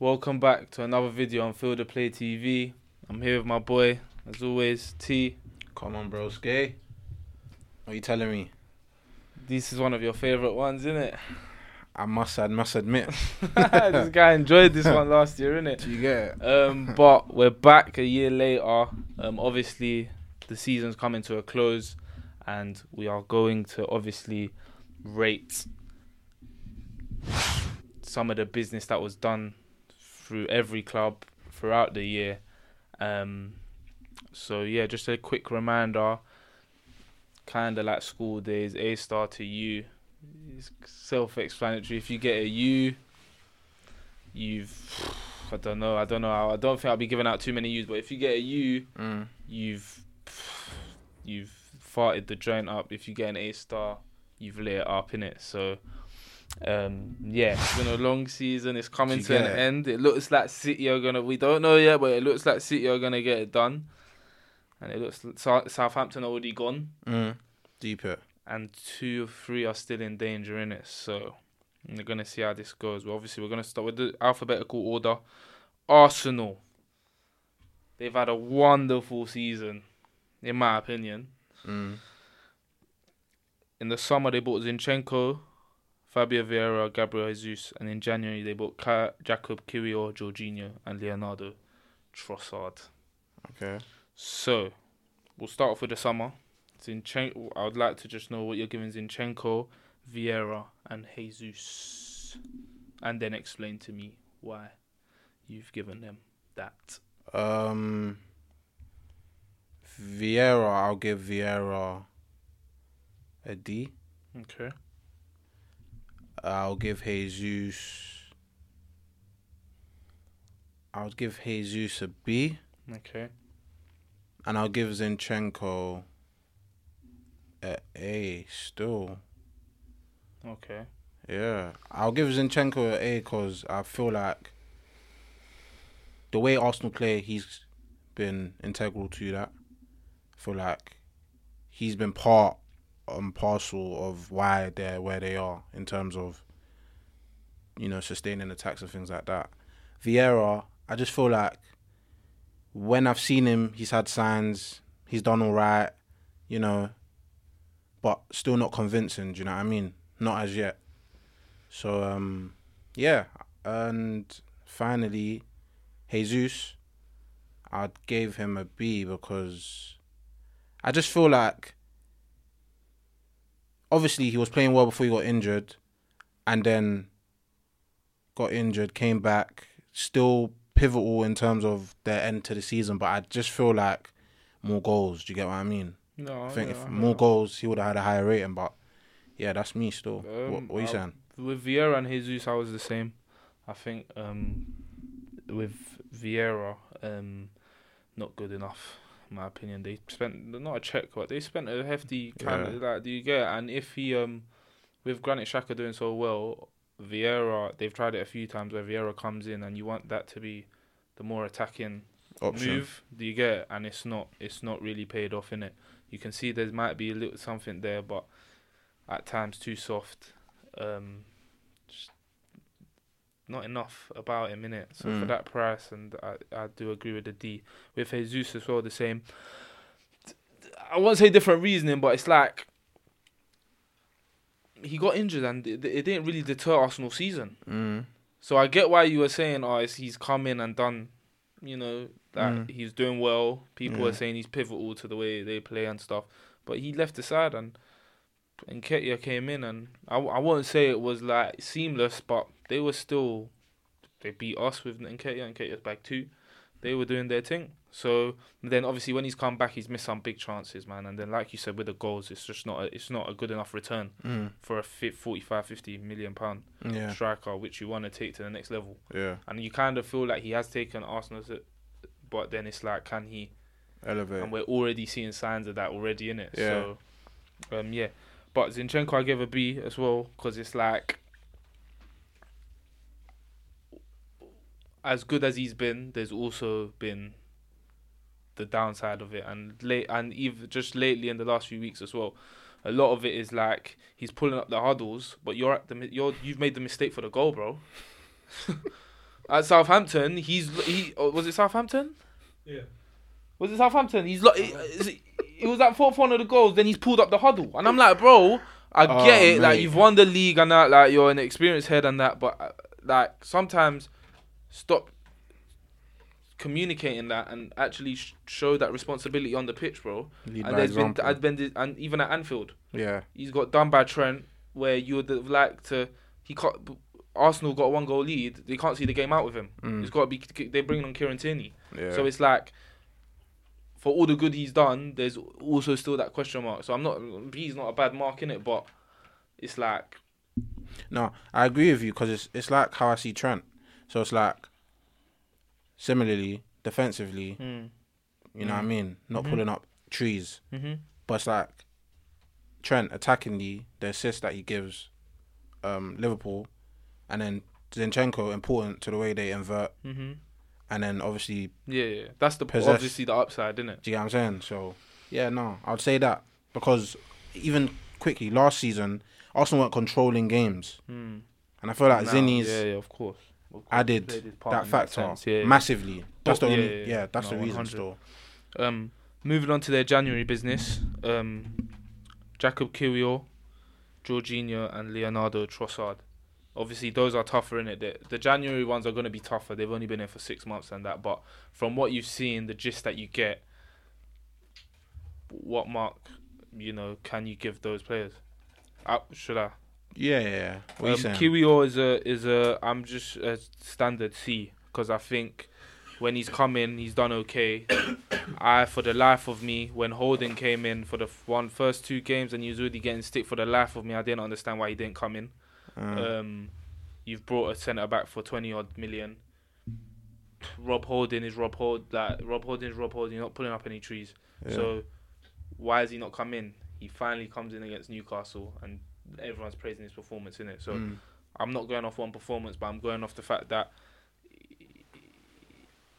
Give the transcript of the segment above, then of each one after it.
Welcome back to another video on Field of Play TV. I'm here with my boy, as always, T. Come on, bro, skate. What are you telling me? This is one of your favorite ones, isn't it? I must, I must admit. this guy enjoyed this one last year, innit? Do you get it? Um, but we're back a year later. Um, obviously, the season's coming to a close, and we are going to obviously rate some of the business that was done through every club throughout the year. Um, so yeah, just a quick reminder, kind of like school days. A star to you. It's self-explanatory. If you get a U, you've I don't know. I don't know. I don't think I'll be giving out too many U's. But if you get a U, Mm. you've you've farted the joint up. If you get an A star, you've lit it up in it. So. Um, yeah, it's been a long season. It's coming to an it? end. It looks like City are gonna. We don't know yet, but it looks like City are gonna get it done. And it looks Sou- Southampton already gone, Mm. Deep it. and two or three are still in danger in it. So we're gonna see how this goes. Well, obviously, we're gonna start with the alphabetical order. Arsenal. They've had a wonderful season, in my opinion. Mm. In the summer, they bought Zinchenko, Fabio Vieira, Gabriel Jesus, and in January they bought Ka- Jacob Kiwior, Jorginho, and Leonardo Trossard. Okay. So, we'll start off with the summer. Zinchenko, I would like to just know what you're giving Zinchenko, Vieira, and Jesus, and then explain to me why you've given them that. Um. Vieira, I'll give Vieira a D. Okay. I'll give Jesus. I'll give Jesus a B, Okay. and I'll give Zinchenko a A. Still, Okay. yeah, I'll give Zinchenko a A because I feel like the way Arsenal play, he's been integral to that. I feel like he's been part and parcel of why they're where they are in terms of you know sustaining attacks and things like that. Vieira, I just feel like when I've seen him, he's had signs, he's done all right, you know, but still not convincing. Do you know what I mean? Not as yet. So um, yeah, and finally, Jesus, I gave him a B because I just feel like obviously he was playing well before he got injured, and then got injured, came back, still pivotal in terms of their end to the season. But I just feel like more goals. Do you get what I mean? No, I think yeah, if more goals, he would have had a higher rating. But yeah, that's me still. what, Um, what are you I'll- saying? with Vieira and Jesus, I was the same. I think um, with Vieira, um, not good enough, my opinion. They spent not a check, but they spent a hefty kind of like. Do you get? it? And if he um, with Granit Xhaka doing so well, Vieira, they've tried it a few times where Vieira comes in, and you want that to be the more attacking Option. move. Do you get? it? And it's not. It's not really paid off in it. You can see there might be a little something there, but at times too soft. Um, not enough about him in it. So for Mm. that price, and I I do agree with the D with Jesus as well. The same. I won't say different reasoning, but it's like he got injured and it, it didn't really deter Arsenal season. Mm. So I get why you were saying, oh, it's, he's come in and done, you know, that Mm. he's doing well. People Yeah. are saying he's pivotal to the way they play and stuff. But he left the side and and Nketiah came in and I, I won't say it was like seamless, but they were still they beat us with Nketiah and Nketiah's back too. They were doing their thing. So then obviously when he's come back, he's missed some big chances, man. And then like you said with the goals, it's just not a, it's not a good enough return Mm. for a fit 45, 50 million pound Yeah. striker, which you want to take to the next level. Yeah. And you kind of feel like he has taken Arsenal, to, but then it's like, can he? Elevate. And we're already seeing signs of that already in it. Yeah. So, um, yeah. But Zinchenko, I gave a B as well because it's like, as good as he's been, there's also been the downside of it, and late and even just lately in the last few weeks as well. A lot of it is like he's pulling up the huddles, but you're at the you're you've made the mistake for the goal, bro. at Southampton, he's he oh, was it Southampton? Yeah. Was it Southampton? He's like, it, it was that fourth one of the goals. Then he's pulled up the huddle, and I'm like, bro, I Oh, get it. Like you've won the league and that, like you're an experienced head and that, but uh, like sometimes stop communicating that and actually sh- show that responsibility on the pitch, bro. Lead And there's been. I've been, and even at Anfield, yeah, he's got done by Trent, where you would have liked to. He can't. Arsenal got a one goal lead. They can't see the game out with him. Mm. It's got to be. They're bringing on Kieran Tierney. yeah. So it's like, for all the good he's done, there's also still that question mark. So I'm not. He's not a bad mark in it, but it's like, No, I agree with you because it's it's like how I see Trent. So it's like similarly defensively, mm, you know what I mean, not Mhm. pulling up trees, mm-hmm, but it's like Trent attackingly the assist that he gives um, Liverpool, and then Zinchenko important to the way they invert, mm-hmm. and then obviously, Yeah, yeah. That's the Possess- obviously the upside, isn't it? do you get what I'm saying? So yeah, no, I'd say that because even quickly last season, Arsenal weren't controlling games, Mm. and I feel like Now- Zinni's Yeah, yeah, of course. Added Played his part that factor sense, yeah, massively. That's the yeah, only, yeah, that's No, the reason 100. still. Um, moving on to their January business. Um, Jacob Kiwior, Jorginho, and Leonardo Trossard. Obviously, those are tougher in it. The, the January ones are going to be tougher. They've only been here for six months and that. But from what you've seen, the gist that you get, what mark, you know, can you give those players? Uh, should I? Yeah, yeah. What Um, you saying? Kiwior is a is a I'm just a standard C because I think when he's come in he's done okay. I for the life of me when Holding came in for the f- one first two games and he was already getting stick for the life of me I didn't understand why he didn't come in. Uh, Um, you've brought a centre back for twenty odd million. Rob Holding is Rob Hold like Rob Holding is Rob Holding. You're not pulling up any trees. yeah. So why has he not come in? He finally comes in against Newcastle and everyone's praising his performance in it. So Mm. I'm not going off one performance, but I'm going off the fact that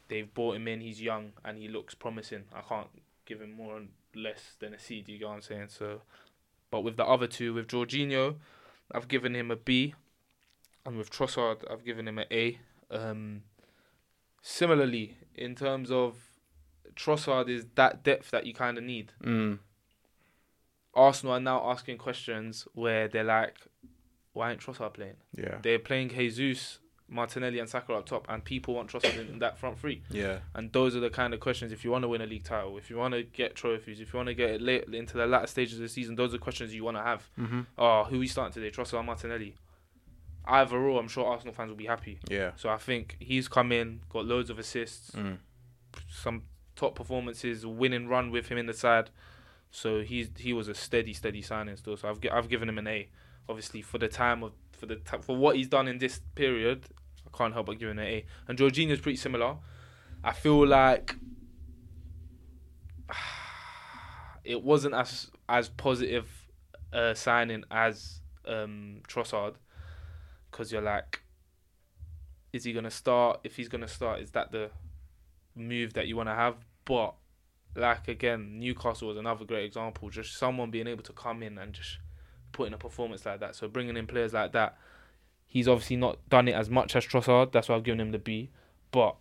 they've brought him in. He's young and he looks promising. I can't give him more and less than a C. Do you get what I'm saying? So, but with the other two, with Jorginho, I've given him a B, and with Trossard, I've given him an A. Um, similarly, in terms of Trossard, is that depth that you kind of need. Mm. Arsenal are now asking questions where they're like, "Why ain't Trossard playing?" Yeah. They're playing Jesus, Martinelli, and Saka up top, and people want Trossard in that front three. Yeah. And those are the kind of questions. If you want to win a league title, if you want to get trophies, if you want to get it late into the latter stages of the season, those are questions you want to have. Mm-hmm. Oh, who we starting today? Trossard, or Martinelli. Either or, I'm sure Arsenal fans will be happy. Yeah. So I think he's come in, got loads of assists, Mm. some top performances, winning run with him in the side. So he's he was a steady, steady signing still. So I've I've given him an A. Obviously for the time of for the for what he's done in this period, I can't help but give him an A. And Jorginho's pretty similar. I feel like it wasn't as as positive a signing as um, Trossard, because you're like, is he gonna start? If he's gonna start, is that the move that you want to have? But like again, Newcastle was another great example. Just someone being able to come in and just put in a performance like that. So bringing in players like that, he's obviously not done it as much as Trossard. That's why I've given him the B. But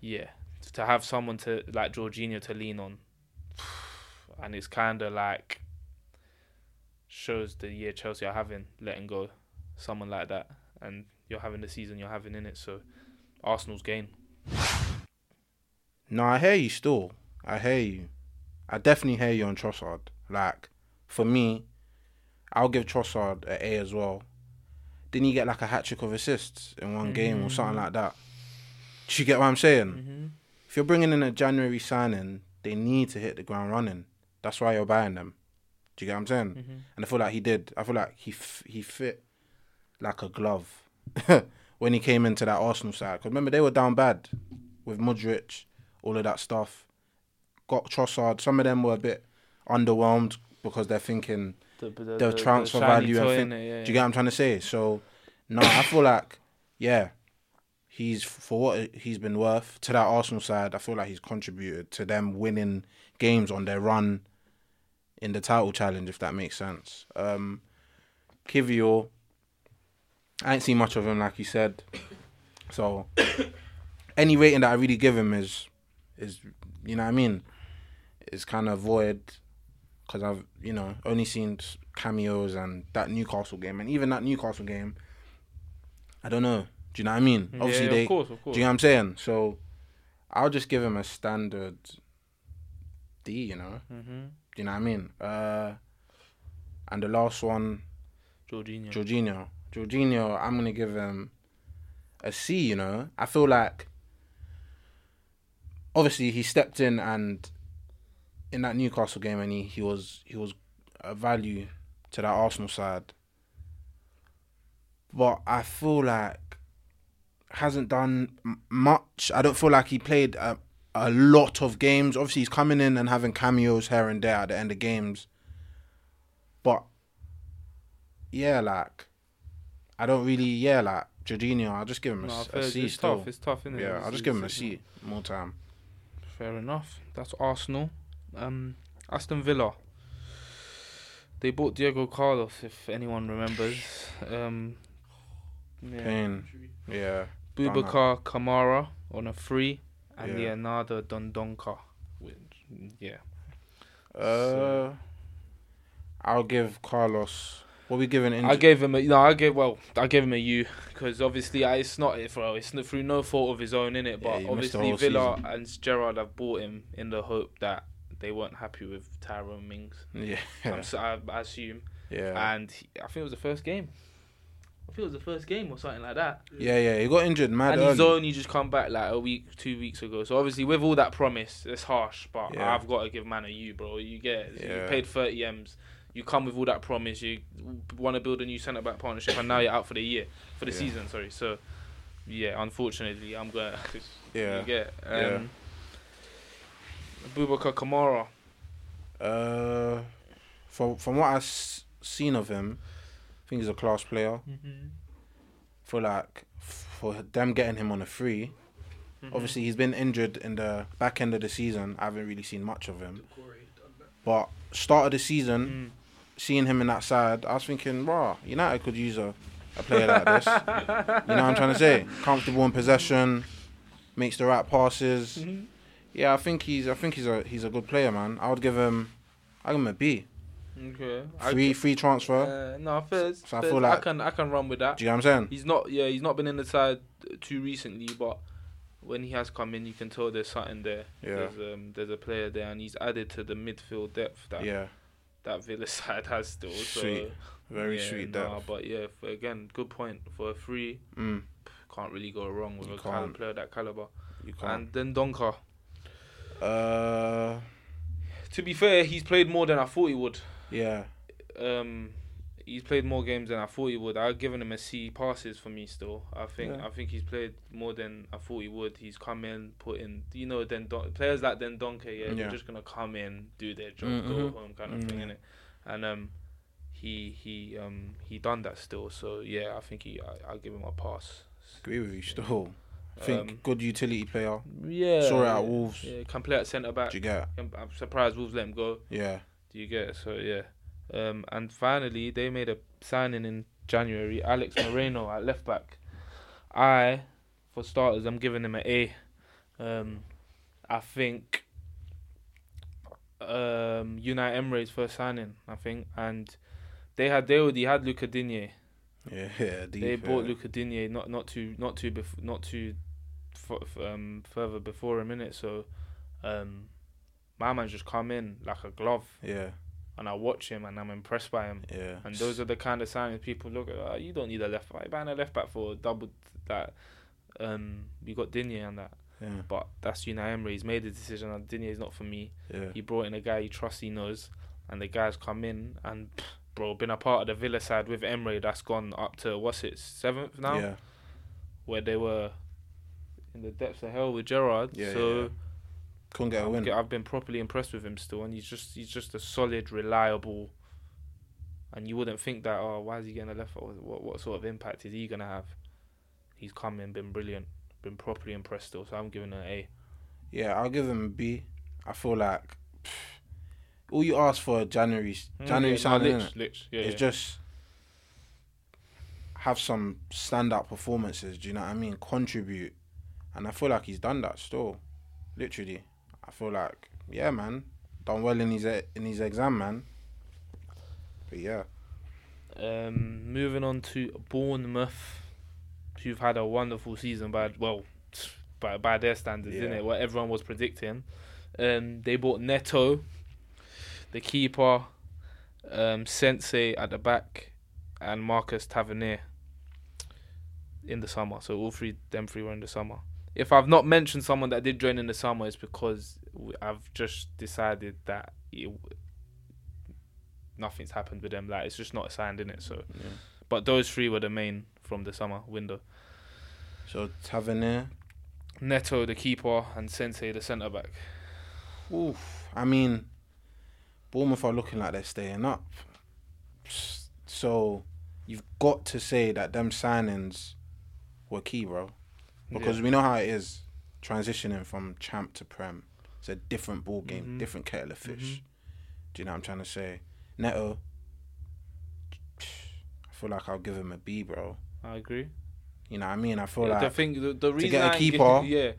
yeah, to have someone to like Jorginho to lean on, and it's kind of like shows the year Chelsea are having, letting go someone like that, and you're having the season you're having in it. So Arsenal's gain. No, I hear you still. I hear you. I definitely hear you on Trossard. Like, for me, I'll give Trossard an A as well. Didn't he get like a hat trick of assists in one game or something like that? Do you get what I'm saying? Mm-hmm. If you're bringing in a January signing, they need to hit the ground running. That's why you're buying them. Do you get what I'm saying? Mm-hmm. And I feel like he did. I feel like he f- he fit like a glove when he came into that Arsenal side. Because remember they were down bad with Mudryk, all of that stuff. Got Trossard. Some of them were a bit underwhelmed because they're thinking, The, the, The transfer value and thing- innit? Yeah, do you get what I'm trying to say? So, no, I feel like, yeah, he's for what he's been worth to that Arsenal side. I feel like he's contributed to them winning games on their run in the title challenge, if that makes sense. Um, Kiwior, I ain't seen much of him, like you said. So any rating that I really give him is is you know what I mean is kind of void because I've you know only seen cameos and that Newcastle game and even that Newcastle game. I don't know. Do you know what I mean? Obviously yeah, they. of course, of course. Do you know what I'm saying? So I'll just give him a standard D. You know. mm-hmm. Do you know what I mean? Uh, and the last one, Jorginho. Jorginho. Jorginho, I'm gonna give him a C. You know, I feel like obviously he stepped in and in that Newcastle game, and he, he was he was a value to that Arsenal side. But I feel like hasn't done much. I don't feel like he played a, a lot of games. Obviously, he's coming in and having cameos here and there at the end of games. But yeah, like I don't really yeah like Jorginho. I'll just give him a, No, a C it's still. tough. It's tough, isn't it? Yeah, It's- I'll just give him a C more time. Fair enough. That's Arsenal. Um, Aston Villa. They bought Diego Carlos, if anyone remembers. Um, yeah. Pain. Yeah. Boubacar Kamara on a free, and Yeah. Leander Dendoncker. Which, yeah. Uh, I'll give Carlos. What we giving? I gave him a no. I gave well. I gave him a U because obviously I, it's not well. It's not through no fault of his own in it. But the obviously Villa season. and Gerrard have bought him in the hope that they weren't happy with Tyrone Mings. yeah. I, I assume. Yeah. And he, I think it was the first game. I think it was the first game or something like that. Yeah, yeah. He got injured mad and he's only just come back like a week, two weeks ago. So obviously, with all that promise, it's harsh. But Yeah. I've got to give man a U, bro. You get you paid thirty m's. You come with all that promise. You want to build a new centre back partnership, and now you're out for the year, for the Yeah. season. Sorry. So yeah, unfortunately, I'm gonna. Yeah. You get um, Yeah. Boubacar Kamara. Uh, from from what I've s- seen of him, I think he's a class player. Mm-hmm. feel like for them getting him on a free, Mm-hmm. obviously he's been injured in the back end of the season. I haven't really seen much of him. But start of the season, Mm. seeing him in that side, I was thinking, rah, United could use a, a player like this. you know what I'm trying to say? Comfortable in possession, makes the right passes. Mhm. Yeah, I think he's I think he's a he's a good player, man. I would give him I give him a B. Okay. I- Free free transfer. Uh, no, fair. So I feel like- I can I can run with that. Do you know what I'm saying? He's not. Yeah, he's not been in the side too recently, but when he has come in, you can tell there's something there. Yeah. There's um there's a player there, and he's added to the midfield depth that Yeah. that Villa side has still. So, Sweet. Very yeah, sweet nah, depth. But yeah, for, again, good point for a free. Mm, Can't really go wrong with You a player that caliber. you can't. And Dendoncker. Uh To be fair, he's played more than I thought he would. yeah. um he's played more games than I thought he would. I've given him a C passes for me still. I think Yeah. I think he's played more than I thought he would. He's come in, put in you know, then Don- players like Dendoncker, yeah, Yeah. they're just gonna come in, do their job, Mhm. go home kind of thing, Mhm. innit? And um he he um he done that still. So yeah, I think he I, I'll give him a pass. Agree with you still. I think Um, good utility player. Yeah. Saw it at Wolves. Yeah, can play at centre back. Do you get? I'm, I'm surprised Wolves let him go. Yeah. Do you get it? So yeah. Um, and finally, they made a signing in January. Alex Moreno at left back. I, for starters, I'm giving him an A. Um, I think. Um, Unai Emery first signing, I think, and they had they already had Luca Digne. Yeah. Yeah. Deep, They bought yeah. Luca Digne not not too not too bef- not too f- um further before a minute. So, um, my man just come in like a glove Yeah. and I watch him and I'm impressed by him. Yeah. And those are the kind of signings people look at. Oh, you don't need a left back. Buying a left back for double that. Um, you got Digne and that, Yeah. but that's Unai Emery. He's made the decision. And Digne is not for me. Yeah. He brought in a guy he trusts, he knows, and the guy's come in and, pff, bro, been a part of the Villa side with Emery. That's gone up to what's it seventh now, Yeah. where they were in the depths of hell with Gerrard. Yeah, so. yeah, Couldn't get a win. I've been properly impressed with him still, and he's just he's just a solid, reliable. And you wouldn't think that oh, why is he getting a left? What, what what sort of impact is he gonna have? He's come in, been brilliant, been properly impressed still. So I'm giving it an A. Yeah, I'll give him a B. I feel like pff, all you ask for January Mm, January yeah, signing nah, lich, lich, yeah, it's yeah. just have some standout performances. Do you know what I mean? Contribute, and I feel like he's done that still. Literally, I feel like yeah, man, done well in his in his exam, man. But yeah, Um, moving on to Bournemouth, who've had a wonderful season by well, by by their standards, Yeah. isn't it? What everyone was predicting. Um, they bought Neto, the keeper, um, Senesi at the back, and Marcus Tavernier in the summer. So all three, them three were in the summer. If I've not mentioned someone that did join in the summer, it's because I've just decided that it, nothing's happened with them. Like it's just not signed in it. So, yeah. but those three were the main from the summer window. So Tavernier, Neto, the keeper, and Senesi, the centre back. oof. I mean, Bournemouth are looking like they're staying up. So you've got to say that them signings were key, bro. because Yeah. we know how it is transitioning from champ to prem. It's a different ball game, Mhm. different kettle of fish. Mhm. Do you know what I'm trying to say? Neto, I feel like I'll give him a B, bro. I agree. You know what I mean? I feel the like thing, the, the reason get a I keeper- yeah,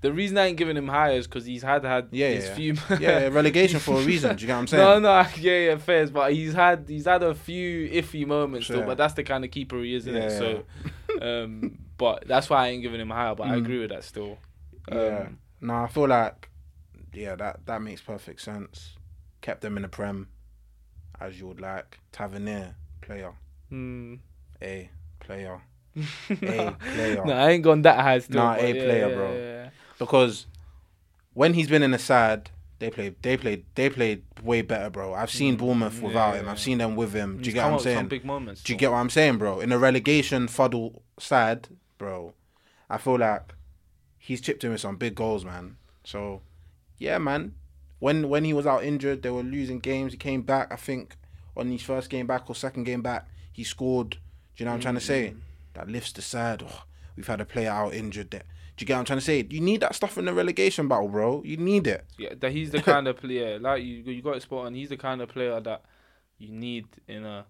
the reason I ain't giving him higher is because he's had had Yeah, his yeah. few. yeah, relegation for a reason. Do you get what I'm saying? No, no, yeah, yeah, fairs, but he's had he's had a few iffy moments still, Yeah. but that's the kind of keeper he is, isn't it? Yeah, So, um, but that's why I ain't giving him higher. But I Mm. agree with that still. Yeah. Um, No, I feel like yeah, that that makes perfect sense. Kept them in the prem, as you would like. Tavernier, player. hmm. A player. A player. no, I ain't gone that high still. Nah, A yeah, player, yeah, bro. Because when he's been in the side, they played they played they played way better, bro. I've seen Mm, Bournemouth without yeah, him. I've seen them with him. Do He's you get what I'm up with some saying? Big moments. Do you get what I'm saying, bro? In a relegation fuddle side, bro, I feel like he's chipped in with some big goals, man. So, yeah, man. When when he was out injured, they were losing games. He came back. I think on his first game back or second game back, he scored. Do you know what I'm trying to say? Mm. That lifts the side. Oh, we've had a player out injured. There. Do you get what I'm trying to say? You need that stuff in the relegation battle, bro. You need it. Yeah, that he's the kind of player like you. You got it spot on. He's the kind of player that you need in a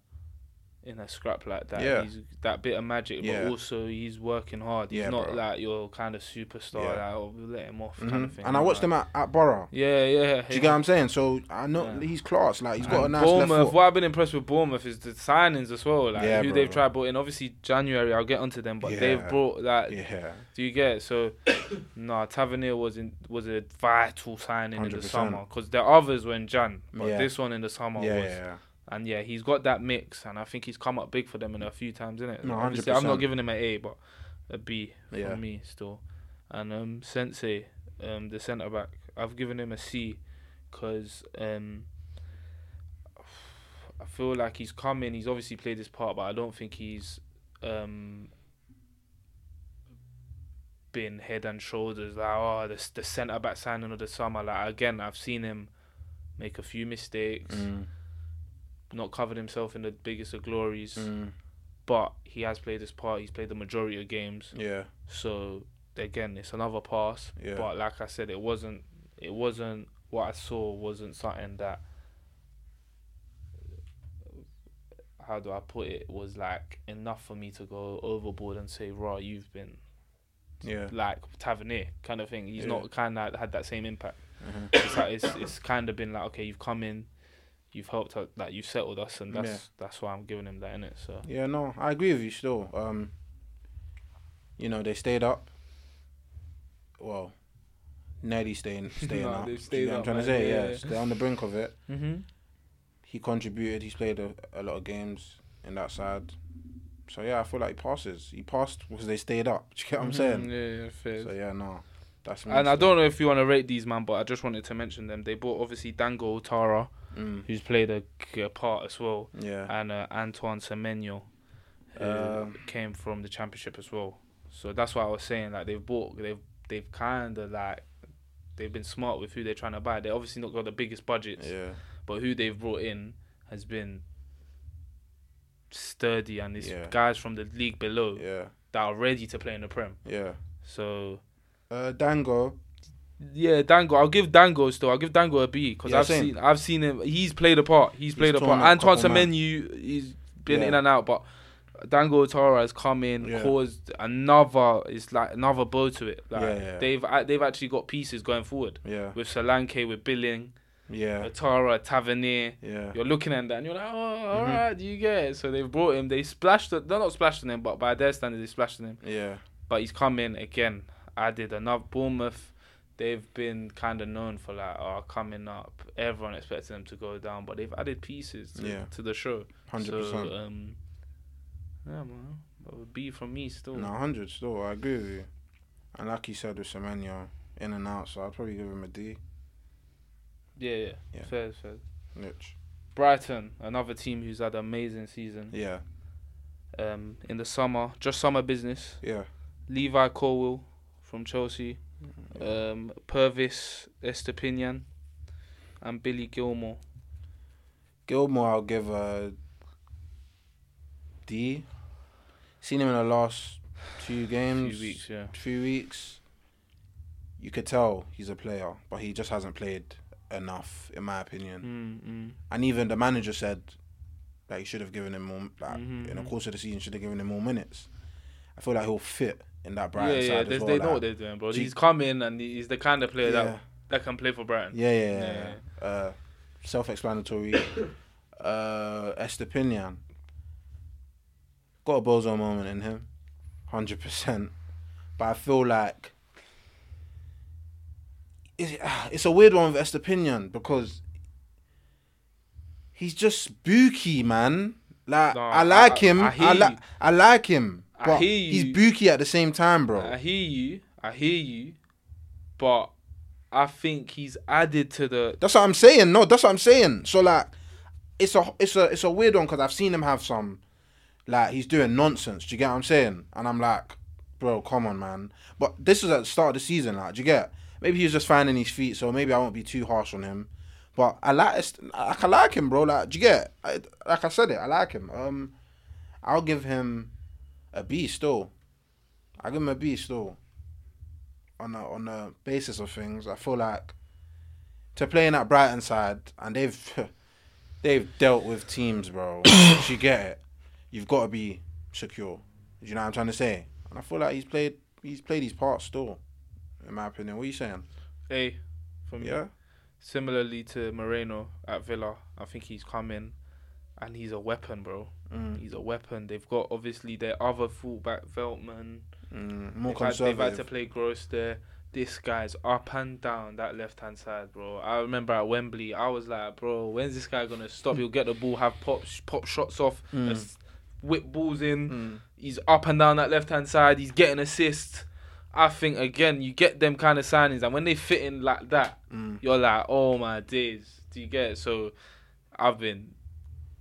in a scrap like that. Yeah. He's that bit of magic, Yeah. but also he's working hard. He's Yeah, not bro. like your kind of superstar. Yeah. Like, oh, we'll let him off Mhm. kind of thing. And I watched like, him at, at Borough. Yeah, yeah. Do you get what I'm saying? So I know he's class. Like he's got a And nice left Bournemouth. foot. What I've been impressed with Bournemouth is the signings as well. Like Yeah, who bro. they've tried brought in. Obviously January, I'll get onto them, but they've brought that. Yeah. Do you get it? So? no, Tavernier was in was a vital signing in the summer because the others were in Jan, but this one in the summer Yeah, was. And yeah, he's got that mix, and I think he's come up big for them in a few times, innit? No, Obviously, I'm not giving him an A, but a B for Yeah. me still. And um, Senesi, um, the centre back, I've given him a C, because um, I feel like he's come in. He's obviously played his part, but I don't think he's um been head and shoulders like oh the the centre back signing of the summer. Like again, I've seen him make a few mistakes Mm, not covered himself in the biggest of glories, mm, but he has played his part. He's played the majority of games. yeah, So again, it's another pass. Yeah. But like I said, it wasn't. It wasn't what I saw. Wasn't something that. How do I put it? Was like enough for me to go overboard and say, "Raw, you've been yeah. like Tavernier kind of thing." He's Yeah. not kind of had that same impact. Mhm. It's like it's, it's kind of been like, okay, you've come in, you've helped us, like you've settled us, and that's Yeah. that's why I'm giving him that in it. So Yeah, no, I agree with you still. Um, you know, they stayed up. Well, nearly staying staying No, up. they've you stayed get what I'm up, trying to say? Yeah, Yeah, yeah. they're on the brink of it. mm-hmm. He contributed. He's played a, a lot of games in that side. So yeah, I feel like he passes. He passed because they stayed up. Do you get what I'm saying? Mm-hmm. Yeah, yeah, fair. So yeah, no, that's me and I don't know if you want to rate these, man, but I just wanted to mention them. They bought obviously Dango Ouattara, Mm, who's played a key part as well, yeah. and uh, Antoine Semenyo, who Um, came from the championship as well. So that's why I was saying like they've bought, they've they've kind of like they've been smart with who they're trying to buy. They obviously not got the biggest budgets, Yeah. but who they've brought in has been sturdy, and these Yeah. guys from the league below Yeah. that are ready to play in the Prem. Yeah. So Uh, Dango. Yeah, Dango. I'll give Dango still. I'll give Dango a B because Yeah, I've same. seen I've seen him. He's played a part. He's played a part. Antoine man. He's been Yeah. in and out, but Dango Ouattara has come in, Yeah. caused another. It's like another blow to it. Like they've they've actually got pieces going forward Yeah, with Solanke, with Billing, yeah, Ouattara, Tavernier. yeah. You're looking at that and you're like, oh, all Mhm. right, you get it? So they've brought him. They splashed. They're not splashing him, but by their standards, they splashed on him. Yeah, But he's come in again. Added another Bournemouth. They've been kind of known for like, oh, coming up. Everyone expected them to go down, but they've added pieces to, Yeah. to the show. hundred So, percent. um, yeah, man. That would be from me still. No, hundred still. I agree with you. And like you said with Semenyo, in and out, so I'd probably give him a D. Yeah, yeah, Yeah. Fair, fair. Mitch. Brighton, another team who's had an amazing season. Yeah, Um, in the summer, just summer business. yeah. Levi Colwill from Chelsea. Um, Pervis Estupiñán, and Billy Gilmour. Gilmour, I'll give a D. Seen him in the last two games, few weeks, yeah. few weeks. You could tell he's a player, but he just hasn't played enough, in my opinion. Mm, mm. And even the manager said that he should have given him more. Like Mhm, in the mhm. course of the season, should have given him more minutes. I feel like he'll fit in that Yeah, Brighton yeah, side they, as well. they know like- what they're doing, bro. He's coming and he's the kind of player yeah. that that can play for Brighton. Yeah, yeah, yeah. Yeah, yeah. Uh, self-explanatory. uh, Estupiñán got a bozo moment in him, hundred percent. But I feel like it's, it's a weird one with Estupiñán because he's just spooky, man. Like No, I like I- him. I I, like. I like him. I hear he's you. booky at the same time, bro. I hear you. I hear you. But I think he's added to the. That's what I'm saying. No, that's what I'm saying. So like, it's a it's a it's a weird one because I've seen him have some, like he's doing nonsense. Do you get what I'm saying? And I'm like, bro, come on, man. But this is at the start of the season. Like, do you get? Maybe he's just finding his feet, so maybe I won't be too harsh on him. But I like like I like him, bro. Like, do you get? I, like I said it, I like him. Um, I'll give him a B still. I give him a B still. On the on the basis of things, I feel like to play in that Brighton side, and they've they've dealt with teams, bro. You get it, you've got to be secure. You know what I'm trying to say? And I feel like he's played he's played his part still, in my opinion. What are you saying? A me. Yeah, Similarly to Moreno at Villa, I think he's come in and he's a weapon, bro. Mm, He's a weapon. They've got obviously their other fullback, Veltman. mm, more They've had, they've had to play Gross there. This guy's up and down that left hand side, bro. I remember at Wembley, I was like, bro, when's this guy gonna stop? He'll get the ball, have pop pop shots off, Mm. whip balls in. Mm, He's up and down that left hand side. He's getting assists. I think again, you get them kind of signings, and when they fit in like that, mm. you're like, oh my days. Do you get it? So, I've been.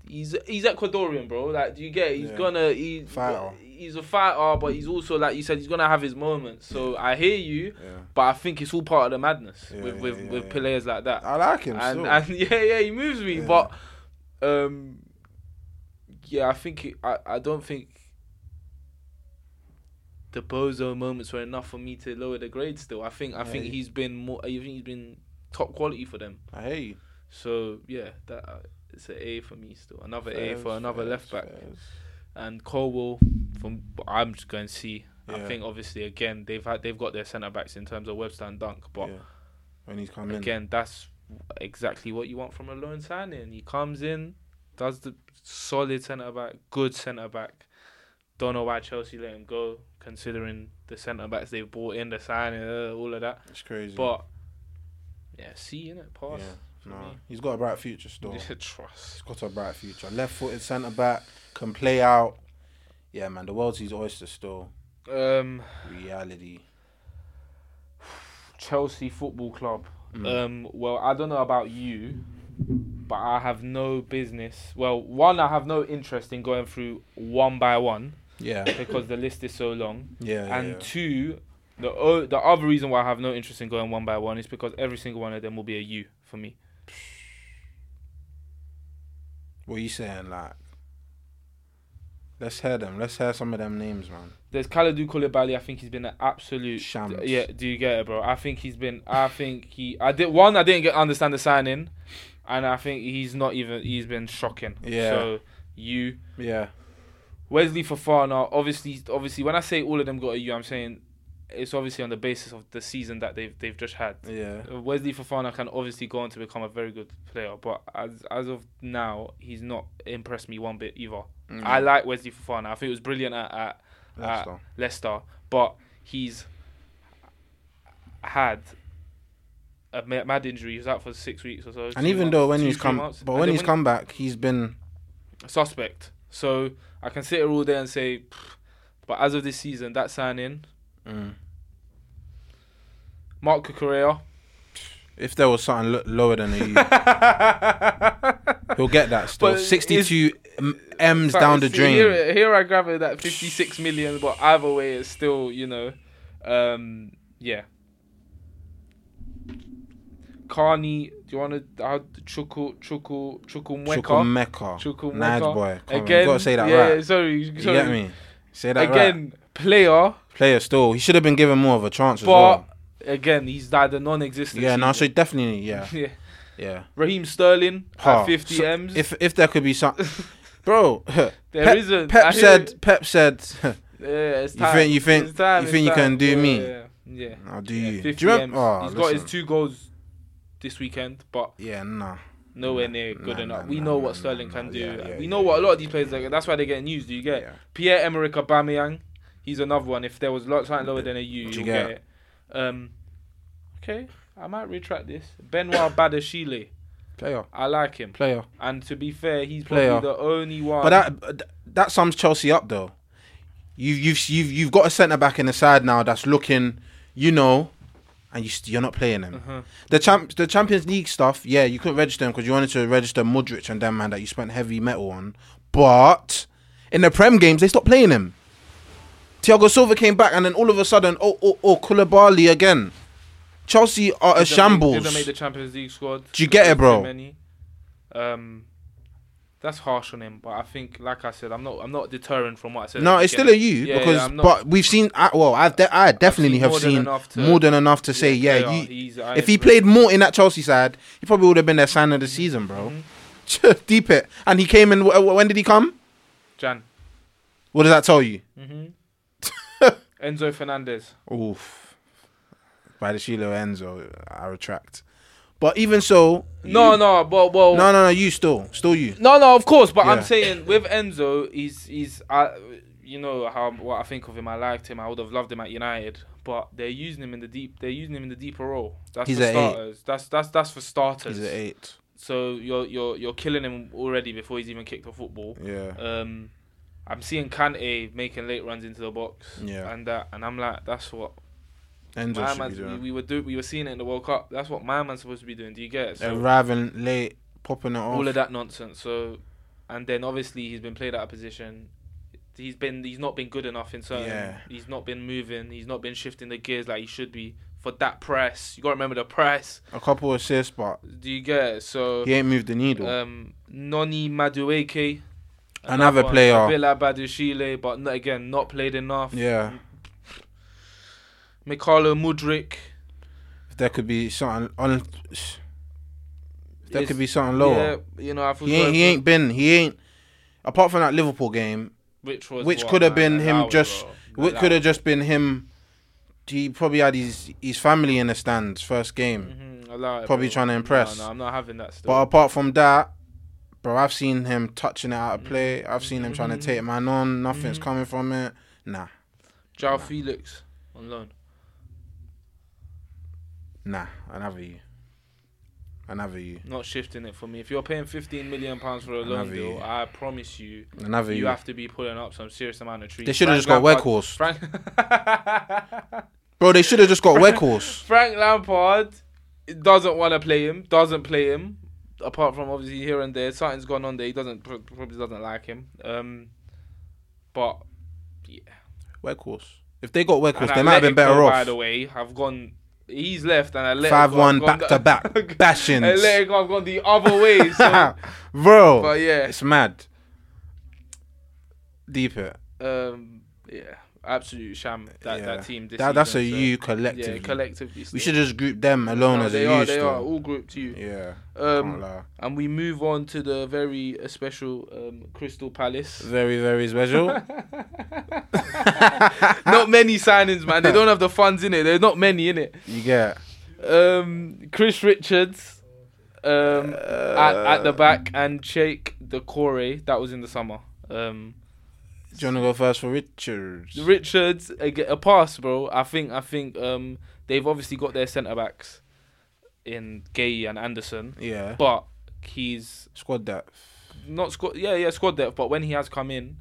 He's he's Ecuadorian, bro. Like, do you get? It? He's Yeah. gonna he, Fighter. He's a fighter, but he's also like you said, he's gonna have his moments. So I hear you, Yeah, but I think it's all part of the madness Yeah, with yeah, with, yeah, with yeah. players like that. I like him And still. and yeah, yeah, he moves me, Yeah. but um, yeah, I think it, I I don't think the bozo moments were enough for me to lower the grade. Still, I think I think Yeah. he's been more. I think he's been top quality for them. I hear you. So yeah, that uh, it's an A for me still. Another A for another fairs, left back. fairs. And Colwill from I'm just going to see. I think obviously again they've had they've got their centre backs in terms of Webster and Dunk, but Yeah. when he's come in, again that's exactly what you want from a loan signing. He comes in, does the solid centre back, good centre back. Don't know why Chelsea let him go, considering the centre backs they've brought in, the signing, uh, all of that. it's crazy. But yeah, see in it, pass. yeah, for no, me. he's got a bright future still. Trust. He's got a bright future. Left footed centre back, can play out. Yeah, man, the world's his oyster still. Um, Reality. Chelsea Football Club. Mm. Um, well, I don't know about you, but I have no business. Well, one, I have no interest in going through one by one Yeah, because the list is so long. yeah, yeah. and yeah. two, the o- the other reason why I have no interest in going one by one is because every single one of them will be a U for me. What are you saying? Like, let's hear them. Let's hear some of them names, man. There's Kalidou Koulibaly. I think he's been an absolute Shams. Yeah, do you get it, bro? I think he's been. I think he. I did one. I didn't get understand the signing, and I think he's not even. He's been shocking. Yeah. So you Yeah, Wesley Fofana, obviously, obviously, when I say all of them got a U, I'm saying it's obviously on the basis of the season that they've they've just had. Yeah. Uh, Wesley Fofana can obviously go on to become a very good player, but as as of now, he's not impressed me one bit either. Mm. I like Wesley Fofana. I think it was brilliant at, at Leicester. Leicester, but he's had a mad injury. He was out for six weeks or so. and even months, though when he's come, months. but when he's come back, he's been suspect. So I can sit here all day and say, but as of this season, that signing, mm. Mark Cucurella, if there was something lo- lower than a U, he'll get that still. But Sixty-two m- M's Fact, down the see, drain. Here, here I gather that 56 million, but either way, it's still, you know, um, yeah. Carney, do you want to, uh, Chuku, Chuku, Chukwuemeka? Chukwuemeka. Chukwuemeka. Nice boy. Come on, Again, you gotta say that yeah, right. sorry, You get me? Say that right. Player, Player still. He should have been given more of a chance as but well. again, he's died a non-existent. Yeah, no, so definitely, yeah, yeah. yeah. Raheem Sterling at 50 so M's. If if there could be some, bro. There Pep, isn't. Pep said. Pep said, yeah, it's You time. think- you think- It's time, you it's think you time. can do yeah, me? Yeah, yeah. "I'll do Yeah, you." 50 Do you remember? M's. Oh, He's got his two goals this weekend, but Yeah, nah. nowhere near good nah, enough. nah, we nah, know nah, what Sterling nah, can nah. do. Yeah, yeah, we yeah, know what a lot of these players. That's why they're getting used. Do you get Yeah. Pierre Emerick Aubameyang? He's another one. If there was lot something lower than a U, you'll you get get? it. Um, okay, I might retract this. Benoit Badiashile. Player, I like him, player. and to be fair, he's Player. probably the only one. But that that sums Chelsea up though. You you've you've you've got a centre back in the side now that's looking, you know, and you st- you're not playing him. Uh-huh. The champ the Champions League stuff, yeah, you couldn't register him because you wanted to register Mudryk and them man that you spent heavy metal on. But in the Prem games, they stopped playing him. Thiago Silva came back, and then all of a sudden, oh oh oh, Koulibaly again. Chelsea are a Didn't make- shambles. Didn't make the Champions League squad. Do you get it, bro? many. Um, that's harsh on him, but I think, like I said, I'm not. I'm not deterring from what I said. No, it's still a you Yeah, because, yeah, not- but we've seen. I, well, I've de- I definitely seen have more seen enough to- more than enough to say, yeah, player, you, if he played more in that Chelsea side, he probably would have been their sign of the season, bro. Mhm. Deep it, and he came in. wh- wh- When did he come? Jan. What does that tell you? hmm Enzo Fernandez. Oof. By the Sheila Enzo, I retract. But even so, No, you- no, but well, no, no, no. You still, still you. No, no, of course, but I'm saying with Enzo, he's he's uh, you know how what I think of him. I liked him. I would have loved him at United, but they're using him in the deep. They're using him in the deeper role. That's He's for at eight. starters. That's that's that's for starters. He's at eight. So you're you're you're killing him already before he's even kicked a football. Yeah. Um, I'm seeing Kante making late runs into the box. Yeah. And that, and I'm like, that's what my man's, we, we were do we were seeing it in the World Cup. That's what my man's supposed to be doing. Do you get it? So Arriving late, popping it off. all of that nonsense. So, and then obviously he's been played out of position. He's been he's not been good enough in certain. Yeah. He's not been moving. He's not been shifting the gears like he should be for that press. You got to remember the press. A couple of assists, but Do you get it? So he ain't moved the needle. um, Noni Madueke, Another one, player. a bit like Badiashile, but not, again not played enough. yeah. Mykhailo Mudryk. If there could be something on. There could be something lower. Yeah, you know I he ain't. He ain't been. He ain't. Apart from that Liverpool game, which was which could have been him just- which could have just been him. He probably had his his family in the stands first game. Mhm, it, Probably trying to impress. No, no, I'm not having that still. But apart from that, bro, I've seen him touching it out of play. I've seen him trying to take man on. Nothing's Mhm. coming from it. Nah, João Felix on loan. nah. Another you. Another you. Not shifting it for me. If you're paying 15 million pounds for a loan deal, you. I promise you, Another you you. have to be pulling up some serious amount of trees. They should have just got Weghorst. Frank, Bro, they should have just got Weghorst. Frank Lampard doesn't want to play him. Doesn't play him. Apart from obviously here and there, something's gone on there. He doesn't probably doesn't like him. Um, but yeah, Weghorst. If they got Weghorst, they might have been better By off. By the way, have gone. He's left and Atletico Five one have gone back to back bashings. Atletico have gone the other way. So, Bro, but yeah, it's mad. Deep it. um, yeah. Absolute sham. That Yeah. that team. This That, that's a so- you collectively. Yeah, collectively. we should just group them alone No, as they a are. you. They still. are all grouped to you. Yeah. Um, and we move on to the very uh, special um, Crystal Palace. Very very special. not many signings, man. They don't have the funds in it. There's not many in it. you get. Um, Chris Richards um, at, at the back and Cheick Doucouré. That was in the summer. Um, Do you wanna go first for Richards? Richards a pass, bro. I think I think um, they've obviously got their centre backs in Guéhi and Andersen, yeah. but he's Squad depth. not squad. Yeah, yeah, squad depth. But when he has come in,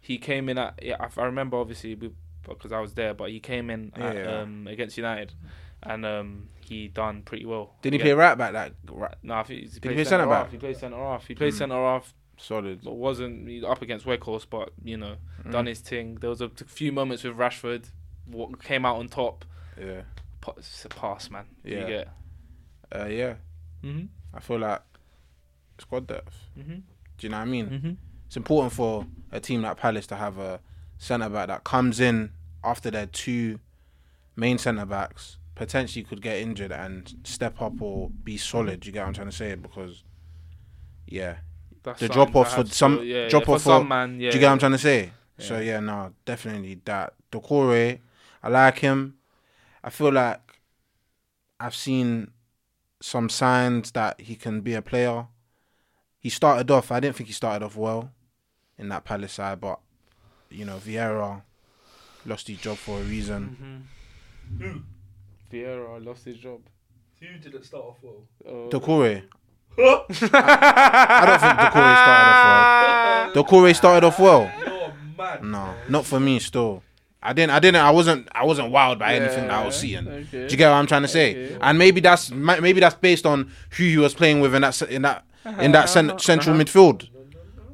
he came in at. Yeah, I, I remember obviously we- because I was there, but he came in at, Yeah. um, against United, and um, he done pretty well. Did he play right back? That right, No, I think he he played play centre centre back? He played centre half. He played Mm. centre half. Solid. But wasn't up against Weghorst, but you know, Mm. done his thing. There was a few moments with Rashford, what came out on top. Yeah. It's a pass, man. Yeah. You get. Uh, yeah. Mhm. I feel like squad depth. Mhm. Do you know what I mean? Mhm. It's important for a team like Palace to have a centre back that comes in after their two main centre backs potentially could get injured and step up or be solid. You get what I'm trying to say? Because yeah, That's The drop-off for some- to- yeah, drop yeah, off for- some man. Yeah. do you get what I'm trying to say? So Yeah. yeah, no, definitely that. Doucouré, I like him. I feel like I've seen some signs that he can be a player. He started off. I didn't think he started off well in that Palace side, but you know Vieira lost his job for a reason. Mhm. Who? Vieira lost his job. Who didn't start off well? Uh, Doucouré. I don't think Doucouré started off well. Doucouré started off well. No, not for me. Still, I didn't. I didn't. I wasn't. I wasn't wild by anything that I was seeing. Okay. Do you get what I'm trying to say? Okay. And maybe that's maybe that's based on who he was playing with in that in that in that cen- uh-huh. central midfield.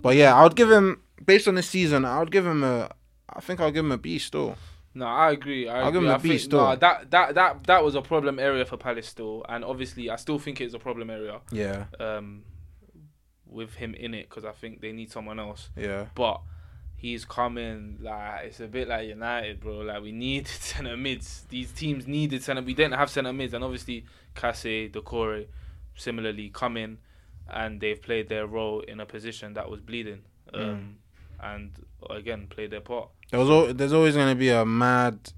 But yeah, I would give him based on this season. I would give him a. I think I'll give him a B still. No, I agree. I I'll agree. give him a I B think, still. nah, that that that that was a problem area for Palace still, and obviously I still think it's a problem area. Yeah, Um, with him in it because I think they need someone else. yeah, But he's coming like it's a bit like United, bro. Like we need centre mids. These teams needed centre. We didn't have centre mids, and obviously Kase, Doucouré, similarly come in, and they've played their role in a position that was bleeding. Um, and again played their part. There was al- there's always going to be a mad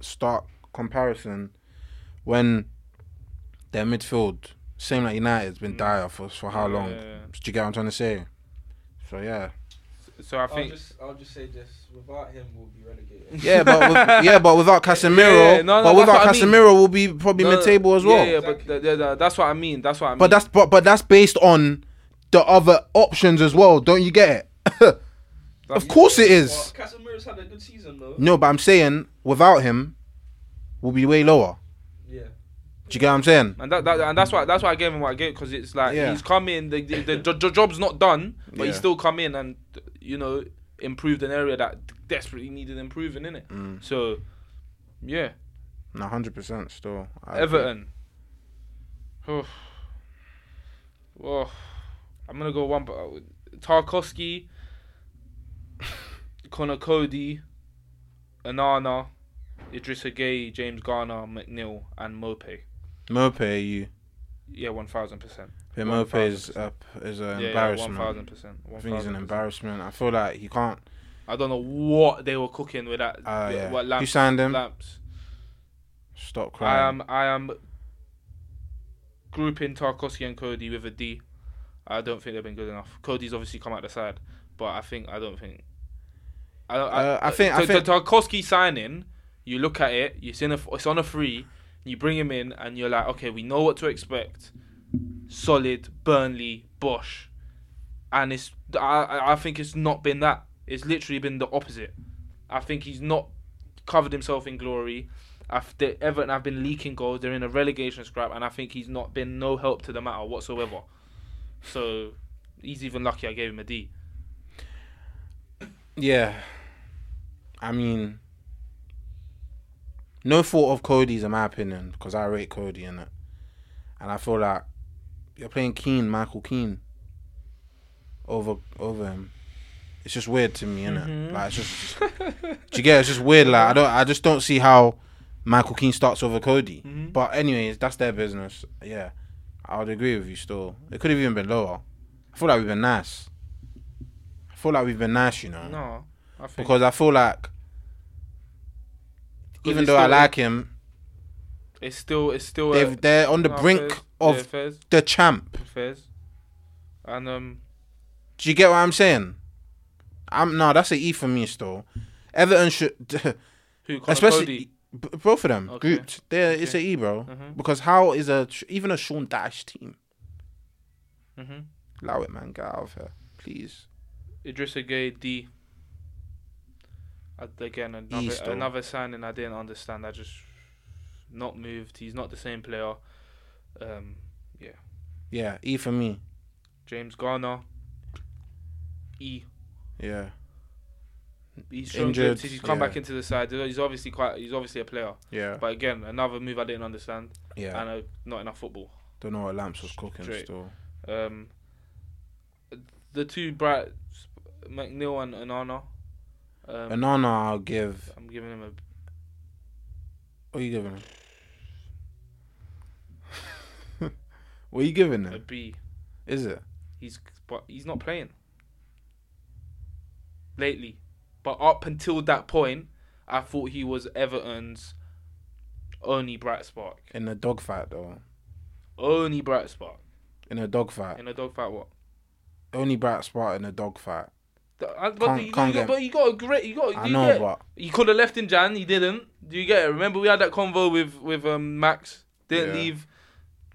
stark comparison when their midfield, same like United's been Mm. dire for for how long? Yeah. Do you get what I'm trying to say? So yeah, So I I'll think just, I'll just say this: without him, we'll be relegated. yeah, but with, yeah, but without Casemiro, Yeah, no, no, but without what I mean. Casemiro, we'll be probably No, mid-table as yeah, well. Yeah, but th- th- th- that's what I mean. That's what I mean. But that's but, but that's based on the other options as well. Don't you get it? of course it is. Well, Casemiro's had a good season though. No, but I'm saying without him, we'll be way lower. Yeah. Do you get what I'm saying? And that, that and that's why that's why I gave him what I gave because it's like Yeah. he's come in, the, the, the, the, the job's not done, but he's still come in and you know improved an area that desperately needed improving in it. Mm. So, yeah, No, hundred percent. Still, I. Everton. Oh. oh, I'm gonna go one. but Tarkowski, Conor Coady, Onana, Idrissa Gueye, James Garner, McNeil, and Maupay. Maupay, you. Yeah, one thousand percent. Yeah, Maupay is 1000%. up is an Yeah, embarrassment. one thousand percent. I think he's an embarrassment. I feel like he can't. I don't know what they were cooking with that. Uh, yeah. What Who lamps? signed him? Lamps. Stop I crying. am. I am grouping Tarkowski and Coady with a D. I don't think they've been good enough. Coady's obviously come out the side, but I think I don't think. I don't, Uh, I think- I T- think- Tarkowski signing. You look at it. It's in a. It's on a free. You bring him in, and you're like, okay, we know what to expect. Solid Burnley Bosch, and it's. I I- I think it's not been that. It's literally been the opposite. I think he's not covered himself in glory. After Everton have been leaking goals, they're in a relegation scrap, and I think he's not been no help to the matter whatsoever. So he's even lucky I gave him a D. Yeah. I mean, no fault of Coady's in my opinion because I rate Coady in it, and I feel like you're playing Keane, Michael Keane, over over him. It's just weird to me, innit? Mhm. Like, it's just. do you get? it? It's just weird. Like, I don't. I just don't see how Michael Keane starts over Coady. Mhm. But anyways, that's their business. Yeah, I would agree with you. Still, it could have even been lower. I feel like we've been nice. I feel like we've been nice, you know, No, I think because I feel like even though I like him, it's still it's still they've, a, they're on the no, brink Fez, of yeah, Fez, the champ. Fez, and um, Do you get what I'm saying? I'm no, that's an E for me still. Everton should, who Connor especially Coady. b- both of them Okay. grouped. There, it's an E, bro. Mhm. Because how is a even a Sean Dyche team? Mm-hmm. Allow it, man. Get out of here, please. Idrissa Gueye D. Again, another another signing I didn't understand. I just not moved. He's not the same player. Um, Yeah, E for me. James Garner. E. Yeah, He's shown Injured. He's come yeah. back into the side. He's obviously quite. He's obviously a player. yeah, But again, another move I didn't understand. yeah. And uh, not enough football. Don't know what Lamps was cooking Straight. still. Um, the two bright McNeil and Onana. Um, Banana, I'll give. I'm giving him a What are you giving him? what are you giving a him? B. Is it? He's but he's not playing lately. But up until that point, I thought he was Everton's only bright spark. In a dogfight though. Only bright spark In a dogfight. in a dogfight. What? Only bright spot in a dogfight. The- I- But Can't- you, can't you got, get- but you got a great. You got. I you know, get, but He could have left in Jan. He didn't. Do you get it? Remember we had that convo with with um, Max. Didn't Yeah. leave.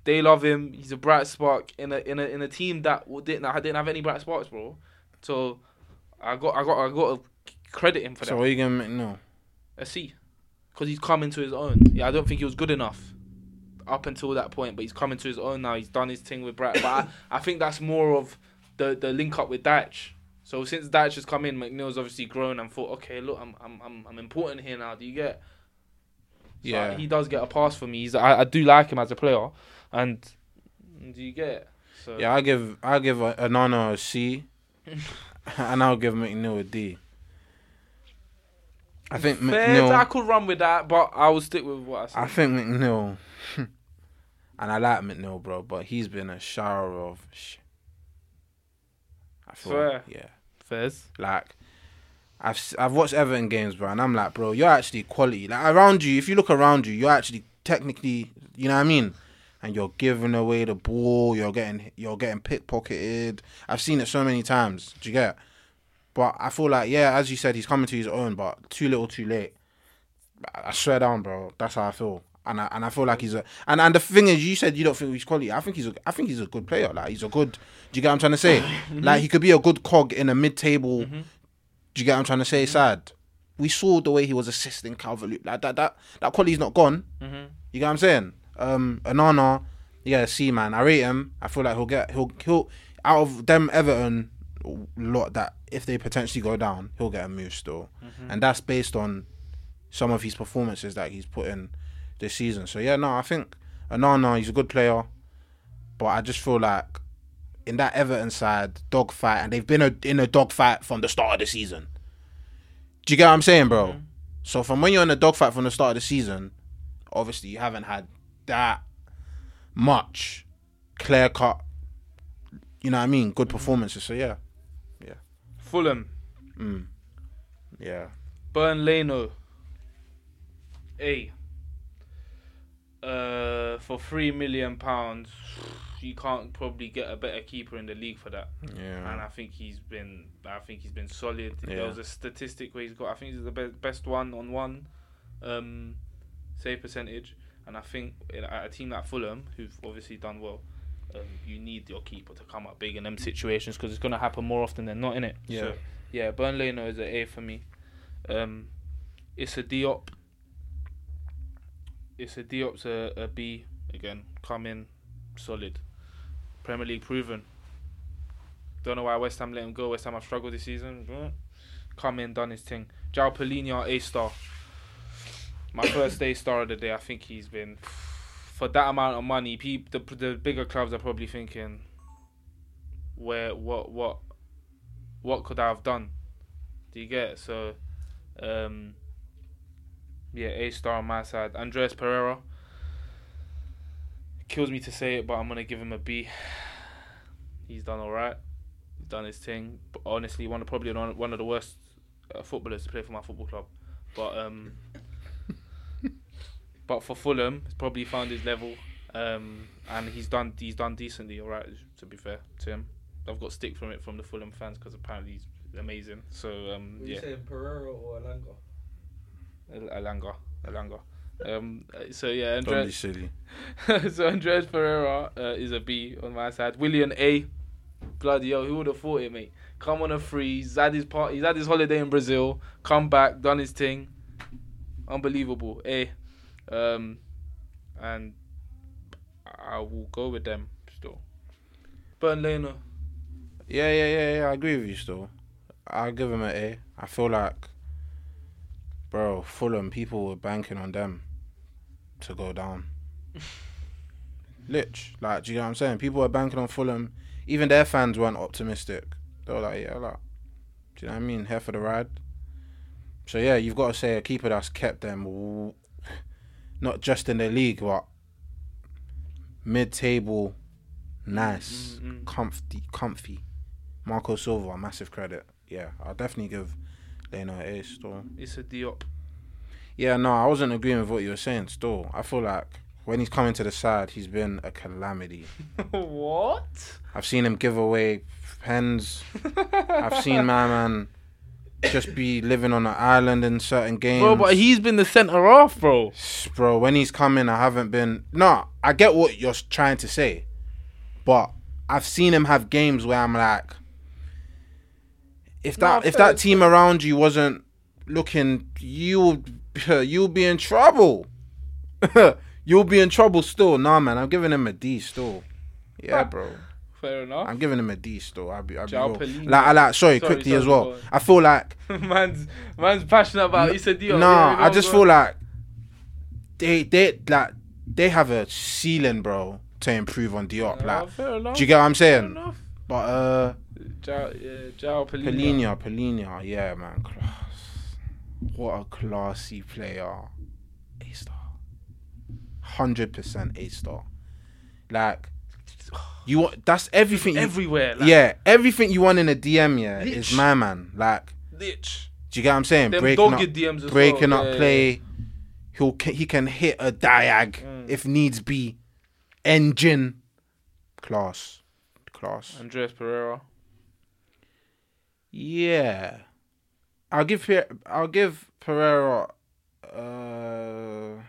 They love him. He's a bright spark in a in a in a team that didn't I didn't have any bright sparks, bro. So I got I got I got to credit him for so that. So what are you gonna make? No. A C, because he's come into his own. Yeah, I don't think he was good enough up until that point, but he's coming to his own now. He's done his thing with Bright. But I, I think that's more of the the link up with Dyche. So since Dyche has come in, McNeil's obviously grown and thought, okay, look, I'm I'm I'm, I'm important here now. Do you get? So Yeah. he does get a pass for me. He's I, I do like him as a player, and do you get? So Yeah, I give I give a, a C, and I'll give McNeil a D. I think Fair, I could run with that, but I will stick with what I said. I think McNeil, and I like McNeil, bro, but he's been a shower of. Sh- I feel, Fair. yeah, Like I've I've watched Everton games, bro, and I'm like, bro, you're actually quality. Like around you, if you look around you, you're actually technically, you know what I mean. And you're giving away the ball. You're getting you're getting pickpocketed. I've seen it so many times. Do you get? But I feel like yeah, as you said, he's coming to his own, but too little, too late. I swear down, bro. That's how I feel. And I and I feel like he's a and, and the thing is, you said you don't think he's quality. I think he's a I think he's a good player. Like he's a good. Do you get what I'm trying to say? Like he could be a good cog in a mid-table. Do you get what I'm trying to say? Side. We saw the way he was assisting Calvert Like that that that quality's not gone. Mm-hmm. You get what I'm saying? Um, Onana, yeah, C man. I rate him. I feel like he'll get he'll he'll out of them Everton lot that if they potentially go down, he'll get a move still, and that's based on some of his performances that he's put in this season. So yeah, no, I think Onana he's a good player, but I just feel like in that Everton side dogfight, and they've been a, in a dogfight from the start of the season. Do you get what I'm saying, bro? So from when you're in a dogfight from the start of the season, obviously you haven't had that much clear cut. You know what I mean? Good performances. So yeah, yeah, Fulham. mm. yeah, Bernd Leno. A. Uh, for three million pounds, you can't probably get a better keeper in the league for that. Yeah. And I think he's been, I think he's been solid. Yeah. There was a statistic where he's got, I think he's the be- best one on one, um, save percentage. And I think at a team like Fulham, who've obviously done well, um, you need your keeper to come up big in them situations because it's gonna happen more often than not, in it. Yeah. So, yeah, Bernd Leno is an A for me. Um, Issa Diop. Issa Diop's a, a B again. Come in, solid. Premier League proven. Don't know why West Ham let him go. West Ham have struggled this season. Come in, done his thing. João Palhinha, A star. My first A star of the day. I think he's been for that amount of money. Peop, the the bigger clubs are probably thinking, where what what what could I have done? Do you get it? So, um, yeah, A star on my side. Andreas Pereira. Kills me to say it, but I'm gonna give him a B. He's done all right. He's done his thing. But honestly, one of probably one one of the worst uh, footballers to play for my football club. But um, but for Fulham, he's probably found his level. Um, and he's done he's done decently. All right, to be fair to him. I've got stick from it from the Fulham fans because apparently he's amazing. So um, Were you yeah, saying Pereira or Alanga? Al- Alanga, Alanga. Um, uh, so yeah, silly. so Andreas Pereira uh, is a B on my side. Willian A. Bloody hell, who would have thought it, mate? Come on a free. He's had his part. He's had his holiday in Brazil. Come back, done his thing. Unbelievable. A. Um, and I will go with them still. Bernd Leno. Yeah, yeah, yeah, yeah. I agree with you still. I'll give him an A. I feel like, bro, Fulham, people were banking on them to go down. Lich. Like, do you know what I'm saying? People were banking on Fulham. Even their fans weren't optimistic. They were like, yeah, like, do you know what I mean? Here for the ride. So, yeah, you've got to say a keeper that's kept them w- not just in the league, but mid table, nice, Mm, mm, mm. comfy, comfy. Marco Silva, massive credit. Yeah, I'll definitely give Leno an A still. Issa Diop. Yeah, no, I wasn't agreeing with what you were saying still. I feel like when he's coming to the side, he's been a calamity. what? I've seen him give away pens. I've seen my man just be living on an island in certain games. Bro, but he's been the centre half, bro. Bro, when he's coming, I haven't been. No, I get what you're trying to say, but I've seen him have games where I'm like, if that No, if that team around you wasn't looking, you you'll be in trouble. you'll be in trouble still. Nah, man, I'm giving him a D still. Yeah, bro. Fair enough. I'm giving him a D still. I'll be, I'll be Joao real. Palhinha. Like, I like, sorry, Sorry, quickly sorry, as well. on. I feel like man's man's passionate about. He said Diop. Nah, Yeah, I just on, feel like they they like they have a ceiling, bro, to improve on Diop. Nah, Like, fair enough. do you get what I'm fair saying? enough. But uh, Yeah, Joao Palhinha. Palhinha, Palhinha, yeah, man, class. What a classy player, A star, hundred percent A star. Like, you want that's everything. You, everywhere. Like, yeah, everything you want in a DM, yeah, is my man. Like, Lich. do you get what I'm saying? Them breaking up, DMs as breaking well. up yeah, yeah, play. He'll he can hit a diag Mm. if needs be. Engine, class, class. Andres Pereira. Yeah, I'll give I'll give Pereira. Uh,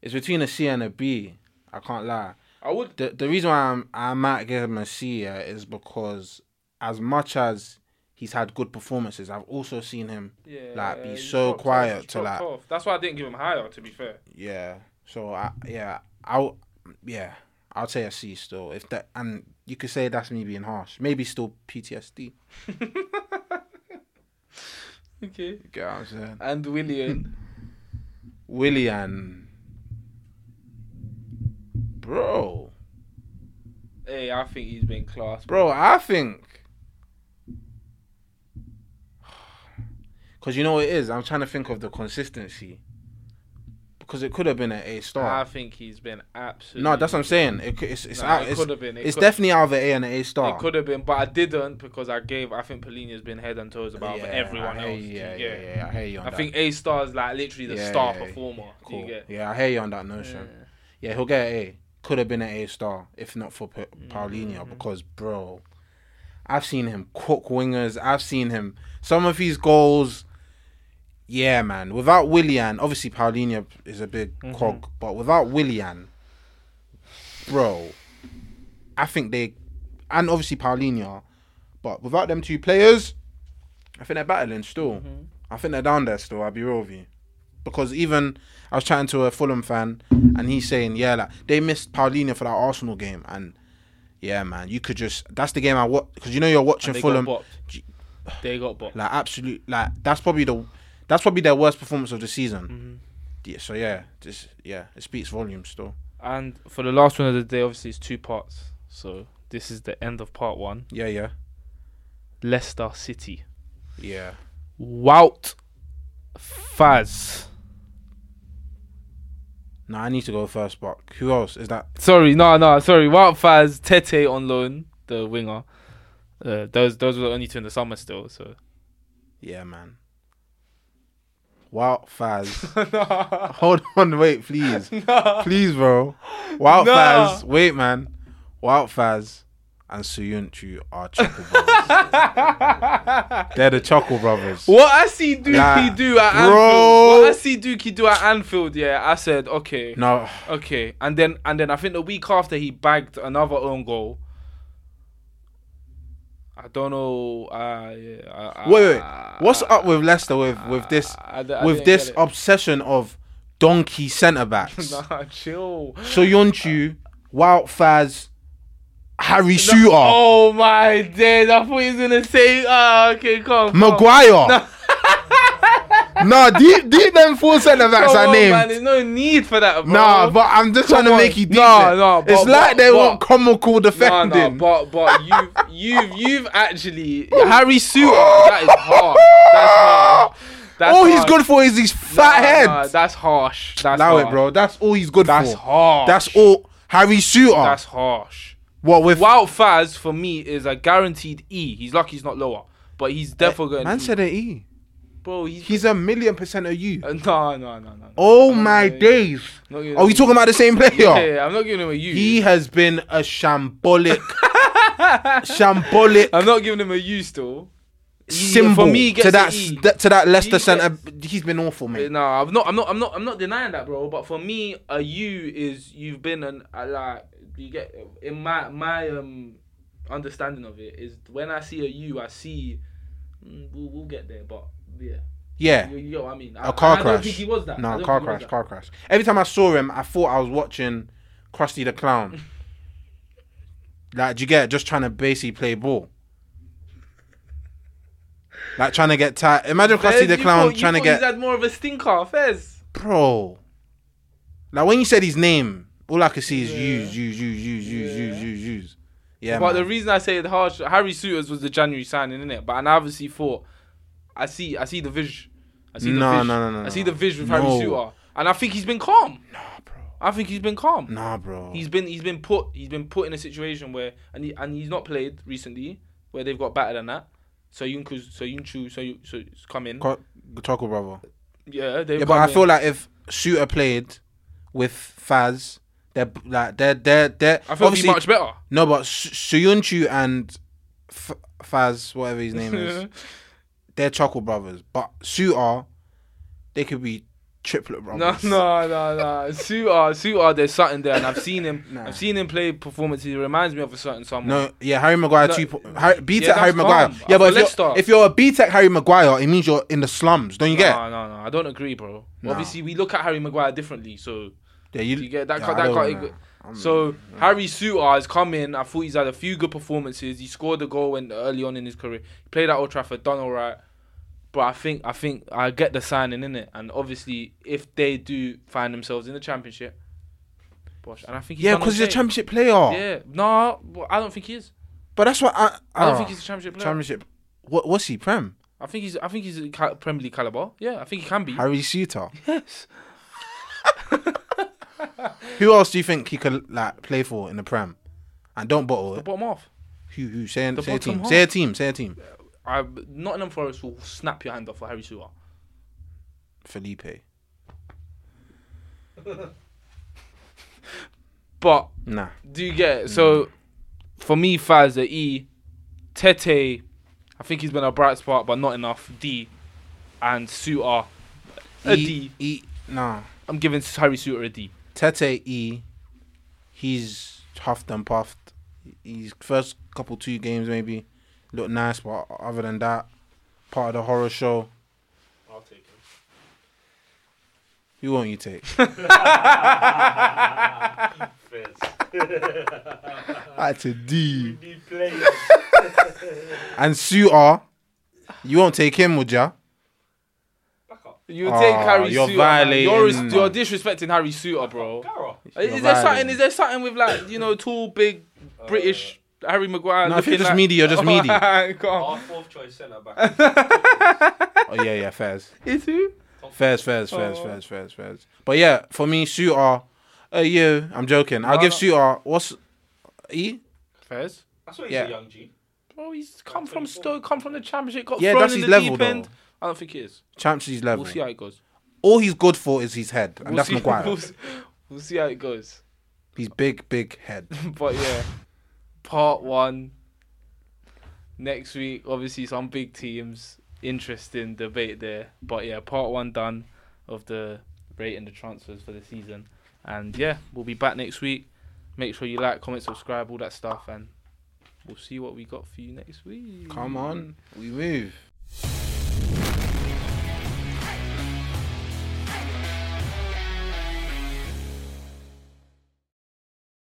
it's between a C and a B. I can't lie. I would. The the reason why I'm, I might give him a C yeah, is because as much as he's had good performances, I've also seen him Yeah, Like, be so dropped quiet to, like- off. That's why I didn't give him higher. To be fair. Yeah. So I yeah I'll yeah I'll say a C still if that and you could say that's me being harsh. Maybe still PTSD. Okay. You get what I'm saying? And William. Willian, bro, hey, I think he's been class. bro. I think because you know what it is. I'm trying to think of the consistency because it could have been an A star. I think he's been absolutely. No, that's what I'm saying. It, could- it's it's, out, it it's, could have been. It it's could- definitely out of an A and an A star. It could have been, but I didn't because I gave. I think Palhinha's been head and toes about Yeah, everyone I else. do Yeah, yeah, yeah, I hear you on I that. think A star is like literally the Yeah, star yeah, yeah. performer. Cool. you get? Yeah, I hear you on that notion. Yeah, he'll get an A. Could have been an A star if not for pa- Palhinha Mm-hmm. because, bro, I've seen him cook wingers. I've seen him some of his goals. Yeah, man. Without Willian, obviously Palhinha is a big Mm-hmm. cog, but without Willian, bro, I think they, and obviously Palhinha, but without them two players, I think they're battling still. Mm-hmm. I think they're down there still. I'll be real with you. Because even I was chatting to a Fulham fan, and he's saying, yeah, like they missed Palhinha for that Arsenal game, and yeah, man, you could just that's the game I watch because you know you're watching Fulham, got bopped. They got bopped. like absolute, like that's probably the that's probably their worst performance of the season. hmm Yeah, so yeah, just yeah, it speaks volumes still. And for the last one of the day, obviously it's two parts. So this is the end of part one. Yeah, yeah. Leicester City. Yeah. Wout Faes. No, I need to go first, but who else is that? Sorry, no, no, sorry. Wout Faes, Tete on loan, the winger. Uh, those those were the only two in the summer still. So Yeah, man. Wow, Faes. Hold on, wait, please. Please, bro. Wow, No. Faes. Wait, man. Wow, Faes and Soyuncu are Chuckle brothers. They're the Chuckle brothers. what I see Dookie Nah, do at bro. Anfield, what I see Dookie do at Anfield, yeah, I said okay, No, okay, and then and then I think the week after he bagged another own goal. I don't know. Uh, yeah, I, wait, wait. What's up with Leicester with with this I- I- with this obsession of donkey centre backs? Nah, chill. Soyuncu, Wout Faes, Harry Souttar, Oh my days! I thought he was gonna say, "Ah, okay, come." come. Maguire. nah, deep deep them four centre backs Come are on, named. man, there's no need for that, bro. Nah, but I'm just trying to on. make you deep. Nah, it. nah, it's but- like but- they but- want comical No, defending. no, but but you've you've you've actually Harry Souttar. That is harsh. That's harsh. That's all he's harsh. good for is his fat Nah, head. nah, that's harsh. That's Allow harsh. it, bro. That's all he's good for. That's for. harsh. That's all. Harry Souttar. That's harsh. what with Wout Faes for me is a guaranteed E. He's lucky he's not lower, but he's eh, definitely going. man said an E. bro, he's, He's a million percent of you. uh, no, no, no, no. no. Oh I'm my days. Are we talking about the same player? Yeah, yeah, I'm not giving him a U. He has been a shambolic, shambolic I'm not giving him a U still. Symbol for me, gets to that E. th- to that Leicester He centre. He's been awful, mate. No, I'm not. I'm not. I'm not. I'm not denying that, bro. But for me, a U is you've been an a, like you get in my my um understanding of it is when I see a U, I see mm, we'll, we'll get there, but yeah, Yeah. you I mean. I, A car I don't crash. think he was that. No, don't car think he was crash, car crash. Every time I saw him, I thought I was watching Krusty the Clown. like, do you get it? Just trying to basically play ball. Like trying to get tight. Imagine Fez, Krusty the Clown thought- trying to get He's had more of a stinker, Fez. bro. Like when you said his name, all I could see is Yeah. use, use, use, use, use, Yeah. use, use, use. Yeah, but the reason I say it harsh, Harry Souttar's was the January signing, innit? But I obviously thought, I see, I see the vision. I see the No, vision. no, no, no, I see the vision with No. Harry Souttar, and I think he's been calm. nah, bro. I think he's been calm. Nah, bro. He's been he's been put he's been put in a situation where and he, and he's not played recently where they've got better than that. So Yunku so Yunchu so you so it's come in. Co- Choco brother. Yeah, Yeah, but I in. feel like if Souttar played with Faes, they're like they're they're they're I feel obviously much better. no, but Soyuncu and F- Faes, whatever his name is, they're Chuckle brothers. But Souttar, they could be triplet brothers. no, no, no. Souttar, Souttar, there's something there, and I've seen him. Nah. I've seen him play performances. He reminds me of a certain someone. No, yeah, Harry Maguire No, two. Harry, B yeah, Tech Harry Maguire. calm. Yeah, but if you're, if you're a BTEC Harry Maguire, it means you're in the slums. Don't you get? No, no, no. I don't agree, bro. Nah. Obviously, we look at Harry Maguire differently. So Yeah, you, you get that. yeah, can't- that can't. know. I'm- So Harry Souttar has come in. I thought he's had a few good performances. He scored a goal when early on in his career. He played at Old Trafford, done all right. But I think I think I get the signing in it, and obviously if they do find themselves in the championship, bosh, and I think he's yeah, because he's a championship player. Yeah, no, I don't think he is. But that's what I. I don't oh, think he's a championship player. championship. What what's he prem? I think he's I think he's a Premier League caliber. Yeah, I think he can be. Harry Souttar. Yes. Who else do you think he could like play for in the prem? And don't bottle The it. bottom off. Who who say, The say a team? half. Say a team. Say a team. I Nottingham Forest will snap your hand off for Harry Souttar. Felipe. But Nah. do you get it? So for me, Faes E, Tete, I think he's been a bright spot, but not enough. D, and Souttar a E, D. E. Nah. I'm giving Harry Souttar a D. Tete E. He's huffed and puffed. His first couple two games maybe looked nice, but other than that, part of the horror show. I'll take him. Who won't you take? That's a D. And Souttar, you won't take him, would ya? You Oh, take ah, Harry you're Souttar. man. You're, violating- you're disrespecting Harry Souttar, bro. Gara. Is You're there something? Is there something with like you know tall, big British uh, Harry Maguire. No, if you're just like- meaty, you're just meaty. Come on. Our fourth choice centre back. Oh yeah, yeah, fairs, Is who? fairs, fairs, fairs, Oh. fairs, fairs, fairs. But yeah, for me, Souttar. Uh, yeah, I'm joking. I'll No, give no. Souttar. What's E? Fairs. I swear he's Yeah. a young G. Bro, he's come from Stoke, come from the championship, got Yeah, thrown that's in his the level deep though. I don't think it is. Champions League level. We'll see how it goes. All he's good for is his head, and We'll that's see, Maguire. We'll, see- we'll see how it goes. He's big, big head. but yeah, part one. Next week, obviously some big teams. Interesting debate there. But yeah, part one done of the rate and the transfers for the season. And yeah, we'll be back next week. Make sure you like, comment, subscribe, all that stuff, and we'll see what we got for you next week. Come on, we move.